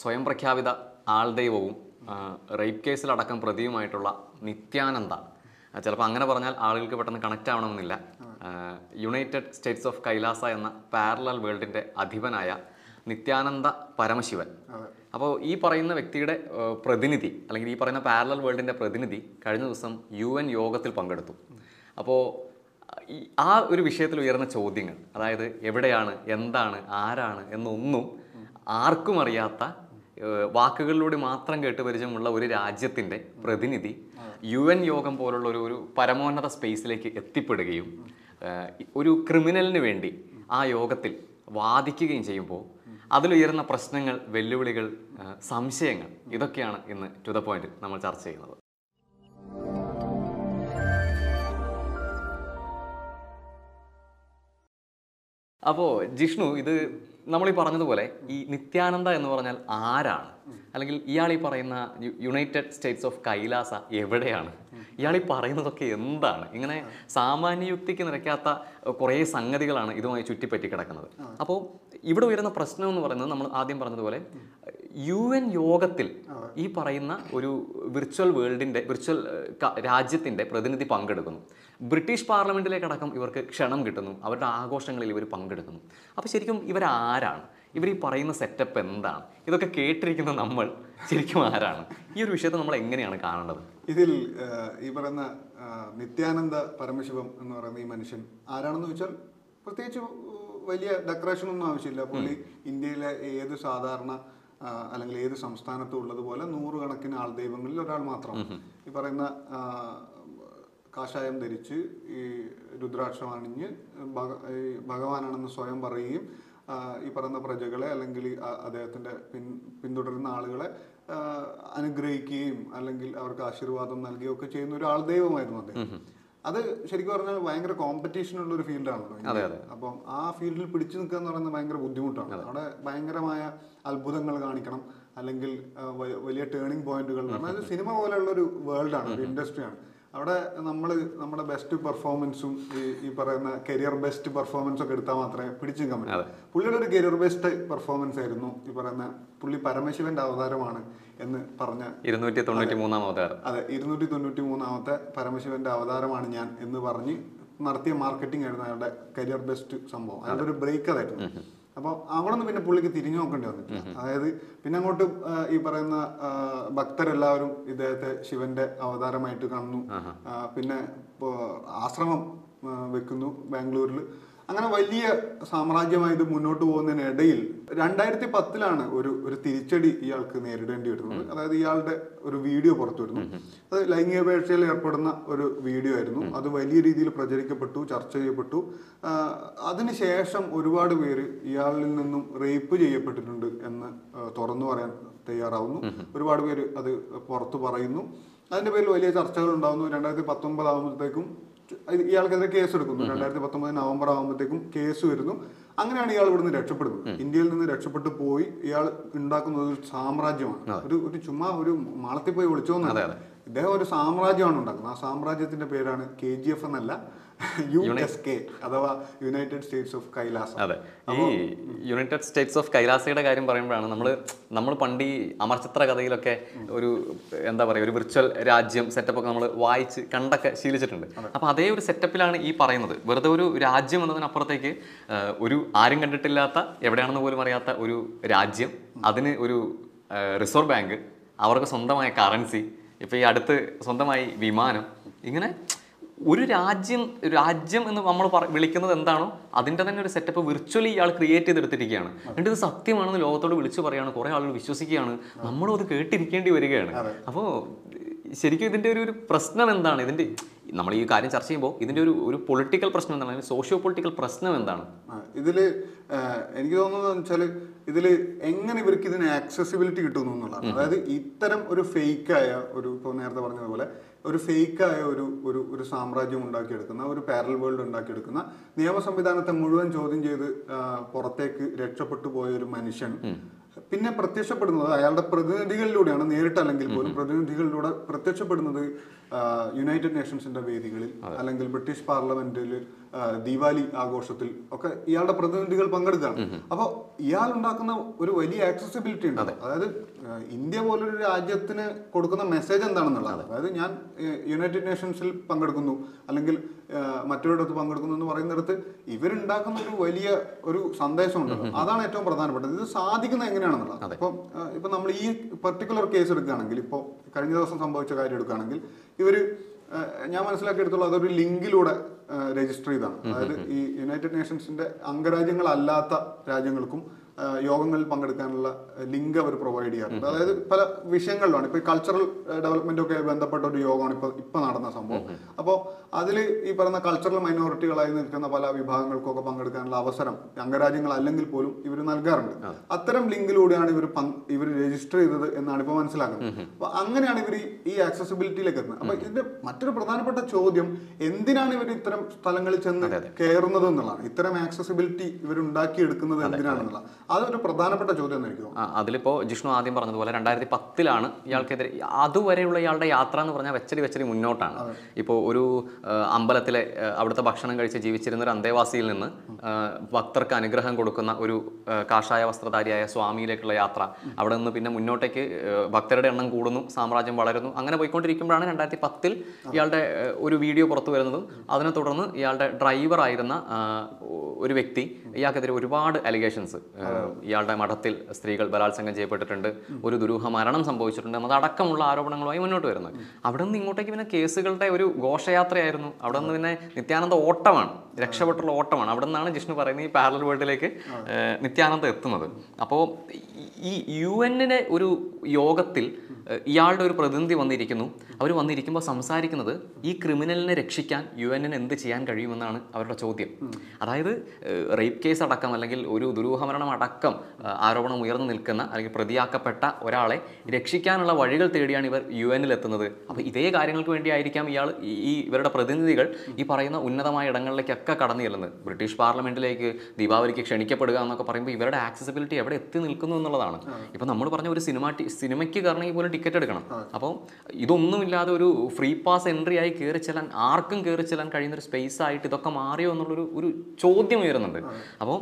സ്വയം പ്രഖ്യാപിത ആൾദൈവവും റേപ്പ് കേസിലടക്കം പ്രതിയുമായിട്ടുള്ള നിത്യാനന്ദ. ചിലപ്പോൾ അങ്ങനെ പറഞ്ഞാൽ ആളുകൾക്ക് പെട്ടെന്ന് കണക്റ്റ് ആവണമെന്നില്ല. യുണൈറ്റഡ് സ്റ്റേറ്റ്സ് ഓഫ് കൈലാസ എന്ന പാരലൽ വേൾഡിന്റെ അധിപനായ നിത്യാനന്ദ പരമശിവൻ. അപ്പോൾ ഈ പറയുന്ന വ്യക്തിയുടെ പ്രതിനിധി അല്ലെങ്കിൽ ഈ പറയുന്ന പാരലൽ വേൾഡിന്റെ പ്രതിനിധി കഴിഞ്ഞ ദിവസം യു എൻ യോഗത്തിൽ പങ്കെടുത്തു. അപ്പോൾ ആ ഒരു വിഷയത്തിൽ ഉയർന്ന ചോദ്യങ്ങൾ അതായത് എവിടെയാണ് എന്താണ് ആരാണ് എന്നൊന്നും ആർക്കും അറിയാത്ത വാക്കുകളിലൂടെ മാത്രം കേട്ട് പരിചയമുള്ള ഒരു രാജ്യത്തിന്റെ പ്രതിനിധി യു എൻ യോഗം പോലുള്ള ഒരു ഒരു പരമോന്നത സ്പേസിലേക്ക് എത്തിപ്പെടുകയും ഒരു ക്രിമിനലിന് വേണ്ടി ആ യോഗത്തിൽ വാദിക്കുകയും ചെയ്യുമ്പോൾ അതിലുയരുന്ന പ്രശ്നങ്ങൾ വെല്ലുവിളികൾ സംശയങ്ങൾ ഇതൊക്കെയാണ് ഇന്ന് ടു ദ പോയിന്റ് നമ്മൾ ചർച്ച ചെയ്യുന്നത്. അപ്പോൾ ജിഷ്ണു ഇത് നമ്മൾ ഈ പറഞ്ഞതുപോലെ ഈ നിത്യാനന്ദ എന്ന് പറഞ്ഞാൽ ആരാണ്? അല്ലെങ്കിൽ ഇയാൾ ഈ പറയുന്ന യുണൈറ്റഡ് സ്റ്റേറ്റ്സ് ഓഫ് കൈലാസ എവിടെയാണ്? ഇയാൾ ഈ പറയുന്നതൊക്കെ എന്താണ്? ഇങ്ങനെ സാമാന്യ യുക്തിക്ക് നിരക്കാത്ത കുറേ സംഗതികളാണ് ഇതുമായി ചുറ്റിപ്പറ്റി കിടക്കുന്നത്. അപ്പോൾ ഇവിടെ ഉയരുന്ന പ്രശ്നം എന്ന് പറയുന്നത് നമ്മൾ ആദ്യം പറഞ്ഞതുപോലെ യു എൻ യോഗത്തിൽ ഈ പറയുന്ന ഒരു വിർച്വൽ വേൾഡിന്റെ വിർച്വൽ രാജ്യത്തിന്റെ പ്രതിനിധി പങ്കെടുക്കുന്നു. ബ്രിട്ടീഷ് പാർലമെന്റിലേക്കടക്കം ഇവർക്ക് ക്ഷണം കിട്ടുന്നു. അവരുടെ ആഘോഷങ്ങളിൽ ഇവർ പങ്കെടുക്കുന്നു. അപ്പോൾ ശരിക്കും ഇവരാരാണ്? ഇവർ ഈ പറയുന്ന സെറ്റപ്പ് എന്താണ്? ഇതൊക്കെ കേട്ടിരിക്കുന്ന നമ്മൾ ശരിക്കും ആരാണ്? ഈ ഒരു വിഷയത്തെ നമ്മൾ എങ്ങനെയാണ് കാണേണ്ടത്? ഇതിൽ ഈ പറയുന്ന നിത്യാനന്ദ പരമശിവം എന്ന് പറയുന്ന ഈ മനുഷ്യൻ ആരാണെന്ന് വെച്ചാൽ പ്രത്യേകിച്ച് വലിയ ഡെക്കറേഷൻ ഒന്നും ആവശ്യമില്ല. പുള്ളി ഇന്ത്യയിലെ ഏത് സാധാരണ അല്ലെങ്കിൽ ഏത് സംസ്ഥാനത്തും ഉള്ളതുപോലെ നൂറുകണക്കിന് ആൾ ദൈവങ്ങളിൽ ഒരാൾ മാത്രം. ഈ പറയുന്ന കാഷായം ധരിച്ച് ഈ രുദ്രാക്ഷം അണിഞ്ഞ് ഭഗ- ഭഗവാനാണെന്ന് സ്വയം പറയുകയും ഈ പറയുന്ന പ്രജകളെ അല്ലെങ്കിൽ അദ്ദേഹത്തിന്റെ പിൻ പിന്തുടരുന്ന ആളുകളെ അനുഗ്രഹിക്കുകയും അല്ലെങ്കിൽ അവർക്ക് ആശീർവാദം നൽകുകയും ഒക്കെ ചെയ്യുന്ന ഒരു ആൾദൈവമായിരുന്നു അദ്ദേഹം. അത് ശരിക്കും പറഞ്ഞാൽ ഭയങ്കര കോമ്പറ്റീഷൻ ഉള്ള ഒരു ഫീൽഡാണല്ലോ. അപ്പം ആ ഫീൽഡിൽ പിടിച്ചു നിൽക്കുക എന്ന് പറയുന്നത് ഭയങ്കര ബുദ്ധിമുട്ടാണ്. അവിടെ ഭയങ്കരമായ അത്ഭുതങ്ങൾ കാണിക്കണം. അല്ലെങ്കിൽ വലിയ ടേണിംഗ് പോയിന്റുകൾ അതായത് സിനിമ പോലെയുള്ള ഒരു വേൾഡാണ് ഒരു ഇൻഡസ്ട്രിയാണ് അവിടെ നമ്മൾ നമ്മുടെ ബെസ്റ്റ് പെർഫോമൻസും ഈ ഈ പറയുന്ന കരിയർ ബെസ്റ്റ് പെർഫോമൻസ് ഒക്കെ എടുത്താൽ മാത്രമേ പിടിച്ചു നിൽക്കാൻ പറ്റൂ. പുള്ളിയുടെ ഒരു കരിയർ ബെസ്റ്റ് പെർഫോമൻസ് ആയിരുന്നു ഈ പറയുന്ന പുള്ളി പരമശിവന്റെ അവതാരമാണ് എന്ന് പറഞ്ഞ ഇരുന്നൂറ്റി തൊണ്ണൂറ്റി മൂന്നാം അവതാരം. അതെ ഇരുന്നൂറ്റി തൊണ്ണൂറ്റി മൂന്നാമത്തെ പരമശിവന്റെ അവതാരമാണ് ഞാൻ എന്ന് പറഞ്ഞ് നടത്തിയ മാർക്കറ്റിംഗ് ആയിരുന്നു അയാളുടെ കരിയർ ബെസ്റ്റ് സംഭവം. അയാളുടെ ഒരു ബ്രേക്ക് അതായിരുന്നു അപ്പോൾ അവിടെ നിന്ന് പിന്നെ പുള്ളിക്ക് തിരിഞ്ഞു നോക്കേണ്ടി വന്നിട്ടില്ല. അതായത് പിന്നെ അങ്ങോട്ട് ഈ പറയുന്ന ഭക്തരെല്ലാവരും ഇദ്ദേഹത്തെ ശിവന്റെ അവതാരമായിട്ട് കാണുന്നു. പിന്നെ ആശ്രമം വെക്കുന്നു ബാംഗ്ലൂരിൽ അങ്ങനെ വലിയ സാമ്രാജ്യമായി ഇത് മുന്നോട്ട് പോകുന്നതിനിടയിൽ രണ്ടായിരത്തി പത്തിലാണ് ഒരു ഒരു തിരിച്ചടി ഇയാൾക്ക് നേരിടേണ്ടി വരുന്നത്. അതായത് ഇയാളുടെ ഒരു വീഡിയോ പുറത്തു വരുന്നു. അത് ലൈംഗികപേക്ഷയിൽ ഏർപ്പെടുന്ന ഒരു വീഡിയോ ആയിരുന്നു. അത് വലിയ രീതിയിൽ പ്രചരിക്കപ്പെട്ടു ചർച്ച ചെയ്യപ്പെട്ടു. അതിനുശേഷം ഒരുപാട് പേര് ഇയാളിൽ നിന്നും റേപ്പ് ചെയ്യപ്പെട്ടിട്ടുണ്ട് എന്ന് തുറന്നു പറയാൻ തയ്യാറാവുന്നു. ഒരുപാട് പേര് അത് പുറത്തു പറയുന്നു. അതിന്റെ പേരിൽ വലിയ ചർച്ചകൾ ഉണ്ടാകുന്നു രണ്ടായിരത്തി പത്തൊമ്പത് ആകുമ്പോഴത്തേക്കും ഇത് ഇയാൾക്കെതിരെ കേസ് എടുക്കുന്നു. രണ്ടായിരത്തി പത്തൊമ്പത് നവംബർ ആകുമ്പോഴത്തേക്കും കേസ് വരുന്നു. അങ്ങനെയാണ് ഇയാൾ ഇവിടുന്ന് രക്ഷപ്പെടുന്നത്. ഇന്ത്യയിൽ നിന്ന് രക്ഷപ്പെട്ടു പോയി ഇയാൾ ഉണ്ടാക്കുന്നത് ഒരു സാമ്രാജ്യമാണ്. ഒരു ഒരു ചുമ്മാ ഒരു മാളത്തിൽ പോയി വിളിച്ചോന്നല്ല ഇദ്ദേഹം ഒരു സാമ്രാജ്യമാണ് ഉണ്ടാക്കുന്നത്. ആ സാമ്രാജ്യത്തിന്റെ പേരാണ് കെ ജി എഫ് എന്നല്ല യു എസ് കെ അഥവാ യുണൈറ്റഡ് സ്റ്റേറ്റ്സ് ഓഫ് കൈലാസം അതെ. ഈ യുണൈറ്റഡ് സ്റ്റേറ്റ്സ് ഓഫ് കൈലാസയുടെ കാര്യം പറയുമ്പോഴാണ് നമ്മൾ നമ്മൾ പണ്ട് ഈ അമർചിത്ര കഥയിലൊക്കെ ഒരു എന്താ പറയുക ഒരു വിർച്വൽ രാജ്യം സെറ്റപ്പ് ഒക്കെ നമ്മൾ വായിച്ച് കണ്ടൊക്കെ ശീലിച്ചിട്ടുണ്ട്. അപ്പോൾ അതേ ഒരു സെറ്റപ്പിലാണ് ഈ പറയുന്നത്. വെറുതെ ഒരു രാജ്യം എന്നതിനപ്പുറത്തേക്ക് ഒരു ആരും കണ്ടിട്ടില്ലാത്ത എവിടെയാണെന്ന് പോലും അറിയാത്ത ഒരു രാജ്യം അതിന് ഒരു റിസർവ് ബാങ്ക് അവർക്ക് സ്വന്തമായ കറൻസി ഇപ്പോൾ ഈ അടുത്ത് സ്വന്തമായി വിമാനം ഇങ്ങനെ ഒരു രാജ്യം രാജ്യം എന്ന് നമ്മൾ വിളിക്കുന്നത് എന്താണോ അതിന്റെ തന്നെ ഒരു സെറ്റപ്പ് വിർച്വലി ഇയാൾ ക്രിയേറ്റ് ചെയ്തെടുത്തിരിക്കുകയാണ്. എന്നിട്ട് ഇത് സത്യമാണെന്ന് ലോകത്തോട് വിളിച്ചു പറയാണ് കുറേ ആളുകൾ വിശ്വസിക്കുകയാണ്. നമ്മളും അത് കേട്ടിരിക്കേണ്ടി വരികയാണ്. അപ്പോൾ ശരിക്കും ഇതിന്റെ ഒരു ഒരു പ്രശ്നം എന്താണ്? ഇതിന്റെ നമ്മൾ ഈ കാര്യം ചർച്ച ചെയ്യുമ്പോൾ ഇതിന്റെ ഒരു ഒരു പൊളിറ്റിക്കൽ പ്രശ്നം എന്താണ്? സോഷ്യോ പൊളിറ്റിക്കൽ പ്രശ്നം എന്താണ്? ഇതിൽ ഇതിൽ എനിക്ക് തോന്നുന്നത് വെച്ചാൽ ഇതിൽ എങ്ങനെ ഇവർക്ക് ഇതിന് ആക്സസിബിലിറ്റി കിട്ടുന്നു എന്നുള്ളതാണ്. അതായത് ഇത്തരം ഒരു ഫേക്കായ ഒരു ഇപ്പോൾ നേരത്തെ പറഞ്ഞതുപോലെ ഒരു ഫേക്കായ ഒരു ഒരു ഒരു സാമ്രാജ്യം ഉണ്ടാക്കിയെടുക്കുന്ന ഒരു പാരൽ വേൾഡ് ഉണ്ടാക്കിയെടുക്കുന്ന നിയമ സംവിധാനത്തെ മുഴുവൻ ചോദ്യം ചെയ്ത് പുറത്തേക്ക് രക്ഷപ്പെട്ടു പോയ ഒരു മനുഷ്യൻ. പിന്നെ പ്രത്യക്ഷപ്പെടുന്നത് അയാളുടെ പ്രതിനിധികളിലൂടെയാണ് നേരിട്ടല്ലെങ്കിൽ പോലും പ്രതിനിധികളിലൂടെ പ്രത്യക്ഷപ്പെടുന്നത് യുണൈറ്റഡ് നേഷൻസിന്റെ വേദികളിൽ അല്ലെങ്കിൽ ബ്രിട്ടീഷ് പാർലമെന്റിൽ ദീപാവലി ആഘോഷത്തിൽ ഒക്കെ ഇയാളുടെ പ്രതിനിധികൾ പങ്കെടുക്കുകയാണ്. അപ്പോൾ ഇയാൾ ഉണ്ടാക്കുന്ന ഒരു വലിയ ആക്സസിബിലിറ്റി ഉണ്ട്. അതായത് ഇന്ത്യ പോലൊരു രാജ്യത്തിന് കൊടുക്കുന്ന മെസ്സേജ് എന്താണെന്നുള്ളത്. അതായത് ഞാൻ യുണൈറ്റഡ് നേഷൻസിൽ പങ്കെടുക്കുന്നു. അല്ലെങ്കിൽ മറ്റൊരിടത്ത് പങ്കെടുക്കുന്നു എന്ന് പറയുന്നിടത്ത് ഇവരുണ്ടാക്കുന്ന ഒരു വലിയ ഒരു സന്ദേശമുണ്ട്. അതാണ് ഏറ്റവും പ്രധാനപ്പെട്ടത്. ഇത് സാധിക്കുന്നത് എങ്ങനെയാണെന്നുള്ളത്. അപ്പം ഇപ്പം നമ്മൾ ഈ പെർട്ടിക്കുലർ കേസ് എടുക്കുകയാണെങ്കിൽ ഇപ്പോൾ കഴിഞ്ഞ ദിവസം സംഭവിച്ച കാര്യം എടുക്കുകയാണെങ്കിൽ ഇവർ ആ, ഞാൻ മനസ്സിലാക്കിയെടുത്തോളം അതൊരു ലിങ്കിലൂടെ രജിസ്റ്റർ ചെയ്താണ് അതായത് ഈ യുണൈറ്റഡ് നേഷൻസിന്റെ അംഗരാജ്യങ്ങളല്ലാത്ത രാജ്യങ്ങൾക്കും യോഗങ്ങളിൽ പങ്കെടുക്കാനുള്ള ലിങ്ക് അവർ പ്രൊവൈഡ് ചെയ്യാറുണ്ട്. അതായത് പല വിഷയങ്ങളിലാണ്. ഇപ്പൊ കൾച്ചറൽ ഡെവലപ്മെന്റ് ഒക്കെ ബന്ധപ്പെട്ട ഒരു യോഗമാണ് ഇപ്പൊ ഇപ്പൊ നടന്ന സംഭവം. അപ്പോൾ അതിൽ ഈ പറയുന്ന കൾച്ചറൽ മൈനോറിറ്റികളായി നിൽക്കുന്ന പല വിഭാഗങ്ങൾക്കൊക്കെ പങ്കെടുക്കാനുള്ള അവസരം അംഗരാജ്യങ്ങൾ അല്ലെങ്കിൽ പോലും ഇവർ നൽകാറുണ്ട്. അത്തരം ലിങ്കിലൂടെയാണ് ഇവർ ഇവർ രജിസ്റ്റർ ചെയ്തത് എന്നാണ് ഇപ്പൊ മനസ്സിലാക്കുന്നത്. അപ്പൊ അങ്ങനെയാണ് ഇവർ ഈ ആക്സസിബിലിറ്റിയിലേക്ക് എത്തുന്നത്. അപ്പൊ ഇതിന്റെ മറ്റൊരു പ്രധാനപ്പെട്ട ചോദ്യം എന്തിനാണ് ഇവർ ഇത്തരം സ്ഥലങ്ങളിൽ ചെന്ന് കയറുന്നത് എന്നുള്ളതാണ്. ഇത്തരം ആക്സസിബിലിറ്റി ഇവർ ഉണ്ടാക്കിയെടുക്കുന്നത് എന്തിനാണെന്നുള്ളത് അതൊരു പ്രധാനപ്പെട്ട ചോദ്യം എന്ന് എനിക്ക് തോന്നുന്നു. ആ, അതിലിപ്പോ ജിഷ്ണു ആദ്യം പറഞ്ഞതുപോലെ രണ്ടായിരത്തി പത്തിലാണ് ഇയാൾക്കെതിരെ അതുവരെയുള്ള ഇയാളുടെ യാത്ര എന്ന് പറഞ്ഞാൽ വെച്ചടി വെച്ചടി മുന്നോട്ടാണ്. ഇപ്പോൾ ഒരു അമ്പലത്തിലെ അവിടുത്തെ ഭക്ഷണം കഴിച്ച് ജീവിച്ചിരുന്ന ഒരു അന്തേവാസിയിൽ നിന്ന് ഭക്തർക്ക് അനുഗ്രഹം കൊടുക്കുന്ന ഒരു കാഷായ വസ്ത്രധാരിയായ സ്വാമിയിലേക്കുള്ള യാത്ര. അവിടെ നിന്ന് പിന്നെ മുന്നോട്ടേക്ക് ഭക്തരുടെ എണ്ണം കൂടുന്നു സാമ്രാജ്യം വളരുന്നു. അങ്ങനെ പോയിക്കൊണ്ടിരിക്കുമ്പോഴാണ് രണ്ടായിരത്തി പത്തിൽ ഇയാളുടെ ഒരു വീഡിയോ പുറത്തു വരുന്നതും. അതിനെ തുടർന്ന് ഇയാളുടെ ഡ്രൈവർ ആയിരുന്ന ഒരു വ്യക്തി ഇയാൾക്കെതിരെ ഒരുപാട് അലിഗേഷൻസ് ഇയാളുടെ മഠത്തിൽ സ്ത്രീകൾ ബലാത്സംഗം ചെയ്യപ്പെട്ടിട്ടുണ്ട് ഒരു ദുരൂഹ മരണം സംഭവിച്ചിട്ടുണ്ട് എന്നതടക്കമുള്ള ആരോപണങ്ങളുമായി മുന്നോട്ട് വരുന്നത്. അവിടെ നിന്ന് ഇങ്ങോട്ടേക്ക് പിന്നെ കേസുകളുടെ ഒരു ഘോഷയാത്രയായിരുന്നു. അവിടെ നിന്ന് പിന്നെ നിത്യാനന്ദ ഓട്ടമാണ് രക്ഷപ്പെട്ടുള്ള ഓട്ടമാണ്. അവിടെ നിന്നാണ് ജിഷ്ണു പറയുന്നത് ഈ പാരലൽ വേൾഡിലേക്ക് നിത്യാനന്ദ എത്തുന്നത്. അപ്പോൾ ഈ യു എന്നിന്റെ ഒരു യോഗത്തിൽ ഇയാളുടെ ഒരു പ്രതിനിധി വന്നിരിക്കുന്നു. അവർ വന്നിരിക്കുമ്പോൾ സംസാരിക്കുന്നത് ഈ ക്രിമിനലിനെ രക്ഷിക്കാൻ യു എന്നിന് എന്ത് ചെയ്യാൻ കഴിയുമെന്നാണ് അവരുടെ ചോദ്യം. അതായത് റേപ്പ് കേസ് അടക്കം അല്ലെങ്കിൽ ഒരു ദുരൂഹമരണം അടക്കം ആരോപണം ഉയർന്നു നിൽക്കുന്ന അല്ലെങ്കിൽ പ്രതിയാക്കപ്പെട്ട ഒരാളെ രക്ഷിക്കാനുള്ള വഴികൾ തേടിയാണ് ഇവർ യു എത്തുന്നത്. അപ്പോൾ ഇതേ കാര്യങ്ങൾക്ക് വേണ്ടിയായിരിക്കാം ഇയാൾ ഈ ഈ ഇവരുടെ പ്രതിനിധികൾ ഈ പറയുന്ന ഉന്നതമായ ഇടങ്ങളിലേക്കൊക്കെ കടന്നു ചെല്ലുന്നത്. ബ്രിട്ടീഷ് പാർലമെന്റിലേക്ക് ദീപാവലിക്ക് ക്ഷണിക്കപ്പെടുക എന്നൊക്കെ പറയുമ്പോൾ ഇവരുടെ ആക്സസിബിലിറ്റി എവിടെ എത്തി നിൽക്കുന്നു എന്നുള്ളതാണ്. ഇപ്പം നമ്മൾ പറഞ്ഞ ഒരു സിനിമ സിനിമയ്ക്ക് കയറണമെങ്കിൽ പോലും ടിക്കറ്റ് എടുക്കണം. അപ്പോൾ ഇതൊന്നുമില്ലാതെ ഒരു ഫ്രീ പാസ് എൻട്രി ആയി കയറി ചെല്ലാൻ ആർക്കും കയറി ചെല്ലാൻ കഴിയുന്ന ഒരു സ്പേസ് ആയിട്ട് ഇതൊക്കെ മാറിയോ എന്നുള്ളൊരു ഒരു ചോദ്യം ഉയരുന്നുണ്ട്. അപ്പോൾ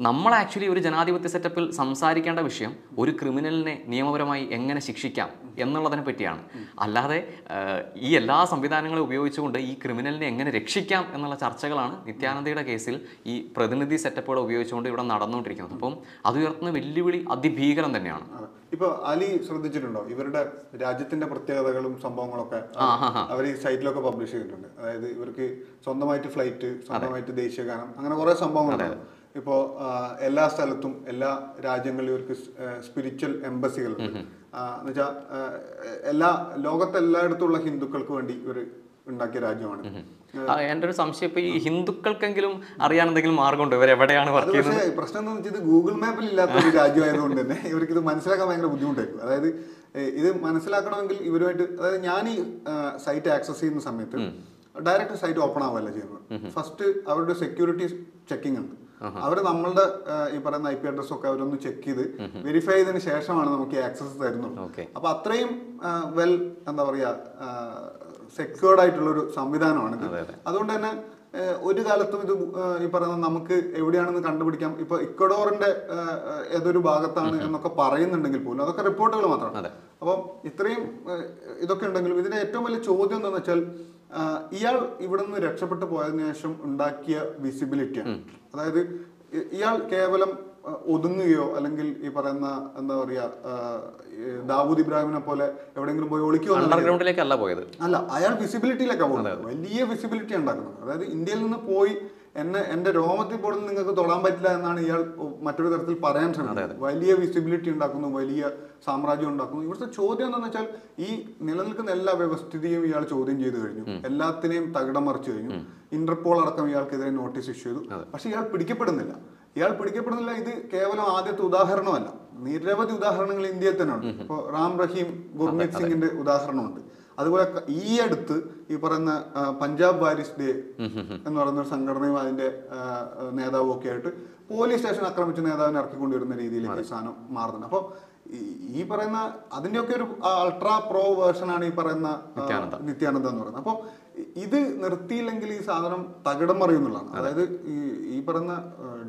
നമ്മൾ ആക്ച്വലി ഒരു ജനാധിപത്യ സെറ്റപ്പിൽ സംസാരിക്കേണ്ട വിഷയം ഒരു ക്രിമിനലിനെ നിയമപരമായി എങ്ങനെ ശിക്ഷിക്കാം എന്നുള്ളതിനെ പറ്റിയാണ്. അല്ലാതെ ഈ എല്ലാ സംവിധാനങ്ങളും ഉപയോഗിച്ചുകൊണ്ട് ഈ ക്രിമിനലിനെ എങ്ങനെ രക്ഷിക്കാം എന്നുള്ള ചർച്ചകളാണ് നിത്യാനന്ദയുടെ കേസിൽ ഈ പ്രതിനിധി സെറ്റപ്പുകൾ ഉപയോഗിച്ചുകൊണ്ട് ഇവിടെ നടന്നുകൊണ്ടിരിക്കുന്നത്. അപ്പം അത് ഉയർത്തുന്ന വെല്ലുവിളി അതിഭീകരം തന്നെയാണ്. ഇപ്പൊ അലി ശ്രദ്ധിച്ചിട്ടുണ്ടോ? ഇവരുടെ രാജ്യത്തിന്റെ പ്രത്യേകതകളും സംഭവങ്ങളൊക്കെ അവർ ഈ സൈറ്റിലൊക്കെ പബ്ലിഷ് ചെയ്തിട്ടുണ്ട്. അതായത് ഇവർക്ക് സ്വന്തമായിട്ട് ഫ്ലൈറ്റ് സ്വന്തമായിട്ട് ദേശീയഗാനം അങ്ങനെ കുറെ സംഭവങ്ങളുണ്ട്. ഇപ്പോ എല്ലാ സ്ഥലത്തും എല്ലാ രാജ്യങ്ങളിലും ഇവർക്ക് സ്പിരിച്വൽ എംബസികളുണ്ട് എന്നുവെച്ചാ എല്ലാ ലോകത്തെല്ലായിടത്തുള്ള ഹിന്ദുക്കൾക്ക് വേണ്ടി ഇവർ ഉണ്ടാക്കിയ രാജ്യമാണ്. എന്റെ എന്റെ ഒരു സംശയം ഇപ്പൊ ഈ ഹിന്ദുക്കൾക്കെങ്കിലും അറിയാൻ എന്തെങ്കിലും മാർഗമുണ്ട്? ഇവർ എവിടെയാണ് വർക്ക് ചെയ്യുന്നത്? പ്രശ്നം എന്ന് വെച്ചാൽ ഗൂഗിൾ മാപ്പിൽ ഇല്ലാത്ത ഒരു രാജ്യമായതുകൊണ്ട് തന്നെ ഇവർക്ക് ഇത് മനസ്സിലാക്കാൻ ഭയങ്കര ബുദ്ധിമുട്ടായിരിക്കും. അതായത് ഇത് മനസ്സിലാക്കണമെങ്കിൽ ഇവരുമായിട്ട് അതായത് ഞാൻ ഈ സൈറ്റ് ആക്സസ് ചെയ്യുന്ന സമയത്ത് ഡയറക്റ്റ് സൈറ്റ് ഓപ്പൺ ആവുകയല്ല ചെയ്യുന്നത്. ഫസ്റ്റ് അവരുടെ സെക്യൂരിറ്റി ചെക്കിംഗ് ഉണ്ട്. അവർ നമ്മളുടെ ഈ പറയുന്ന ഐ പി അഡ്രസ് ഒക്കെ അവരൊന്ന് ചെക്ക് ചെയ്ത് വെരിഫൈ ചെയ്തതിന് ശേഷമാണ് നമുക്ക് ആക്സസ് തരുന്നത്. അപ്പൊ അത്രയും വെൽ എന്താ പറയാ സെക്യൂർഡ് ആയിട്ടുള്ള ഒരു സംവിധാനമാണ് അതുകൊണ്ട് തന്നെ ഒരു കാലത്തും ഇത് ഈ പറയുന്ന നമുക്ക് എവിടെയാണെന്ന് കണ്ടുപിടിക്കാം. ഇപ്പൊ ഇക്വഡോറിന്റെ ഏതൊരു ഭാഗത്താണ് എന്നൊക്കെ പറയുന്നുണ്ടെങ്കിൽ പോലും അതൊക്കെ റിപ്പോർട്ടുകൾ മാത്രമാണ്. അപ്പം ഇത്രയും ഇതൊക്കെ ഉണ്ടെങ്കിലും ഇതിന്റെ ഏറ്റവും വലിയ ചോദ്യം എന്താണെന്ന് വെച്ചാൽ ഇയാൾ ഇവിടെ നിന്ന് രക്ഷപ്പെട്ടു പോയതിനു ശേഷം ഉണ്ടാക്കിയ വിസിബിലിറ്റിയാണ് അതായത് ഇയാൾ കേവലം ഒതുങ്ങുകയോ അല്ലെങ്കിൽ ഈ പറയുന്ന എന്താ പറയാ ദാവൂദ് ഇബ്രാഹിമിനെ പോലെ എവിടെയെങ്കിലും പോയി ഒളിക്കുകയോ അണ്ടർഗ്രൗണ്ടിലേക്കല്ല പോയത്. അല്ല അയാൾ വിസിബിലിറ്റിയിലേക്കാണ് പോകുന്നത് വലിയ വിസിബിലിറ്റി ഉണ്ടാക്കുന്നത്. അതായത് ഇന്ത്യയിൽ നിന്ന് പോയി എന്നെ എന്റെ രോമത്തിൽ പോലും നിങ്ങൾക്ക് തൊടാൻ പറ്റില്ല എന്നാണ് ഇയാൾ മറ്റൊരു തരത്തിൽ പറയാൻ ശ്രമിക്കുന്നത്. വലിയ വിസിബിലിറ്റി ഉണ്ടാക്കുന്നു വലിയ സാമ്രാജ്യം ഉണ്ടാക്കുന്നു. ഇവിടുത്തെ ചോദ്യം എന്താണെന്ന് വെച്ചാൽ ഈ നിലനിൽക്കുന്ന എല്ലാ വ്യവസ്ഥിതിയും ഇയാൾ ചോദ്യം ചെയ്തു കഴിഞ്ഞു. എല്ലാത്തിനെയും തകിടം മറിച്ചു കഴിഞ്ഞു. ഇന്റർപോൾ അടക്കം ഇയാൾക്കെതിരെ നോട്ടീസ് ഇഷ്യൂ ചെയ്തു. പക്ഷെ ഇയാൾ പിടിക്കപ്പെടുന്നില്ല. ഇയാൾ പിടിക്കപ്പെടുന്നില്ല ഇത് കേവലം ആദ്യത്തെ ഉദാഹരണമല്ല. നിരവധി ഉദാഹരണങ്ങൾ ഇന്ത്യയിൽ തന്നെ ഉണ്ട് ഇപ്പോൾ റാം റഹീം ഗുർമീത് സിംഗിന്റെ ഉദാഹരണമുണ്ട്. അതുപോലെ ഈ അടുത്ത് ഈ പറയുന്ന പഞ്ചാബ് വാരിസ് ഡേ എന്ന് പറയുന്ന ഒരു സംഘടനയും അതിന്റെ നേതാവും ഒക്കെ ആയിട്ട് പോലീസ് സ്റ്റേഷൻ ആക്രമിച്ച നേതാവിനെ ഇറക്കിക്കൊണ്ടിരുന്ന രീതിയിലേക്ക് സാധനം മാറുന്നുണ്ട്. അപ്പോൾ ഈ പറയുന്ന അതിന്റെയൊക്കെ ഒരു അൾട്രാ പ്രോ വേർഷൻ ആണ് ഈ പറയുന്ന നിത്യാനന്ദ. എന്ന് പറയുന്നത്. അപ്പോൾ ഇത് നിർത്തിയില്ലെങ്കിൽ ഈ സാധനം തകിടം മറിയുന്നുള്ളതാണ് അതായത് ഈ ഈ പറയുന്ന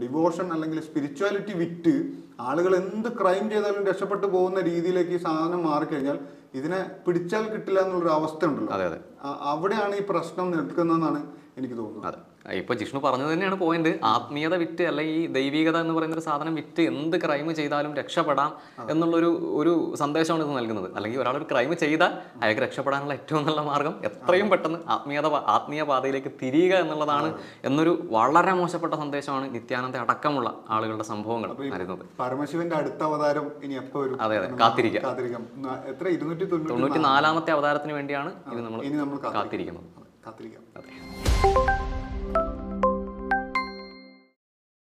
ഡിവോഷൻ അല്ലെങ്കിൽ സ്പിരിച്വാലിറ്റി വിറ്റ് ആളുകൾ എന്ത് ക്രൈം ചെയ്താലും രക്ഷപ്പെട്ടു പോകുന്ന രീതിയിലേക്ക് ഈ സാധനം മാറിക്കഴിഞ്ഞാൽ ഇതിനെ പിടിച്ചാൽ കിട്ടില്ല എന്നുള്ളൊരു അവസ്ഥ ഉണ്ടല്ലോ അവിടെയാണ് ഈ പ്രശ്നം നിൽക്കുന്നതെന്നാണ് എനിക്ക് തോന്നുന്നത്. ഇപ്പൊ ജിഷ്ണു പറഞ്ഞത് തന്നെയാണ് പോയിന്റ് ആത്മീയത വിറ്റ് അല്ലെങ്കിൽ ഈ ദൈവികത എന്ന് പറയുന്ന ഒരു സാധനം വിറ്റ് എന്ത് ക്രൈം ചെയ്താലും രക്ഷപ്പെടാം എന്നുള്ളൊരു ഒരു സന്ദേശമാണ് ഇത് നൽകുന്നത്. അല്ലെങ്കിൽ ഒരാൾ ഒരു ക്രൈം ചെയ്താൽ അയാൾക്ക് രക്ഷപ്പെടാനുള്ള ഏറ്റവും നല്ല മാർഗം എത്രയും പെട്ടെന്ന് ആത്മീയത ആത്മീയ പാതയിലേക്ക് തിരിയുക എന്നുള്ളതാണ് എന്നൊരു വളരെ മോശപ്പെട്ട സന്ദേശമാണ് നിത്യാനന്ദ അടക്കമുള്ള ആളുകളുടെ സംഭവങ്ങൾ വരുന്നത് പരമശിവന്റെ അടുത്ത അവതാരം ഇനി എപ്പോ വരും? അതെ അതെ. കാത്തിരിക്കാം. എത്ര? ഇരുന്നൂറ്റി തൊണ്ണൂറ്റി നാലാമത്തെ അവതാരത്തിന് വേണ്ടിയാണ് ഇത് നമ്മൾ ഇനി നമ്മൾ കാത്തിരിക്കുന്നത്. കാത്തിരിക്കാം. അതെ.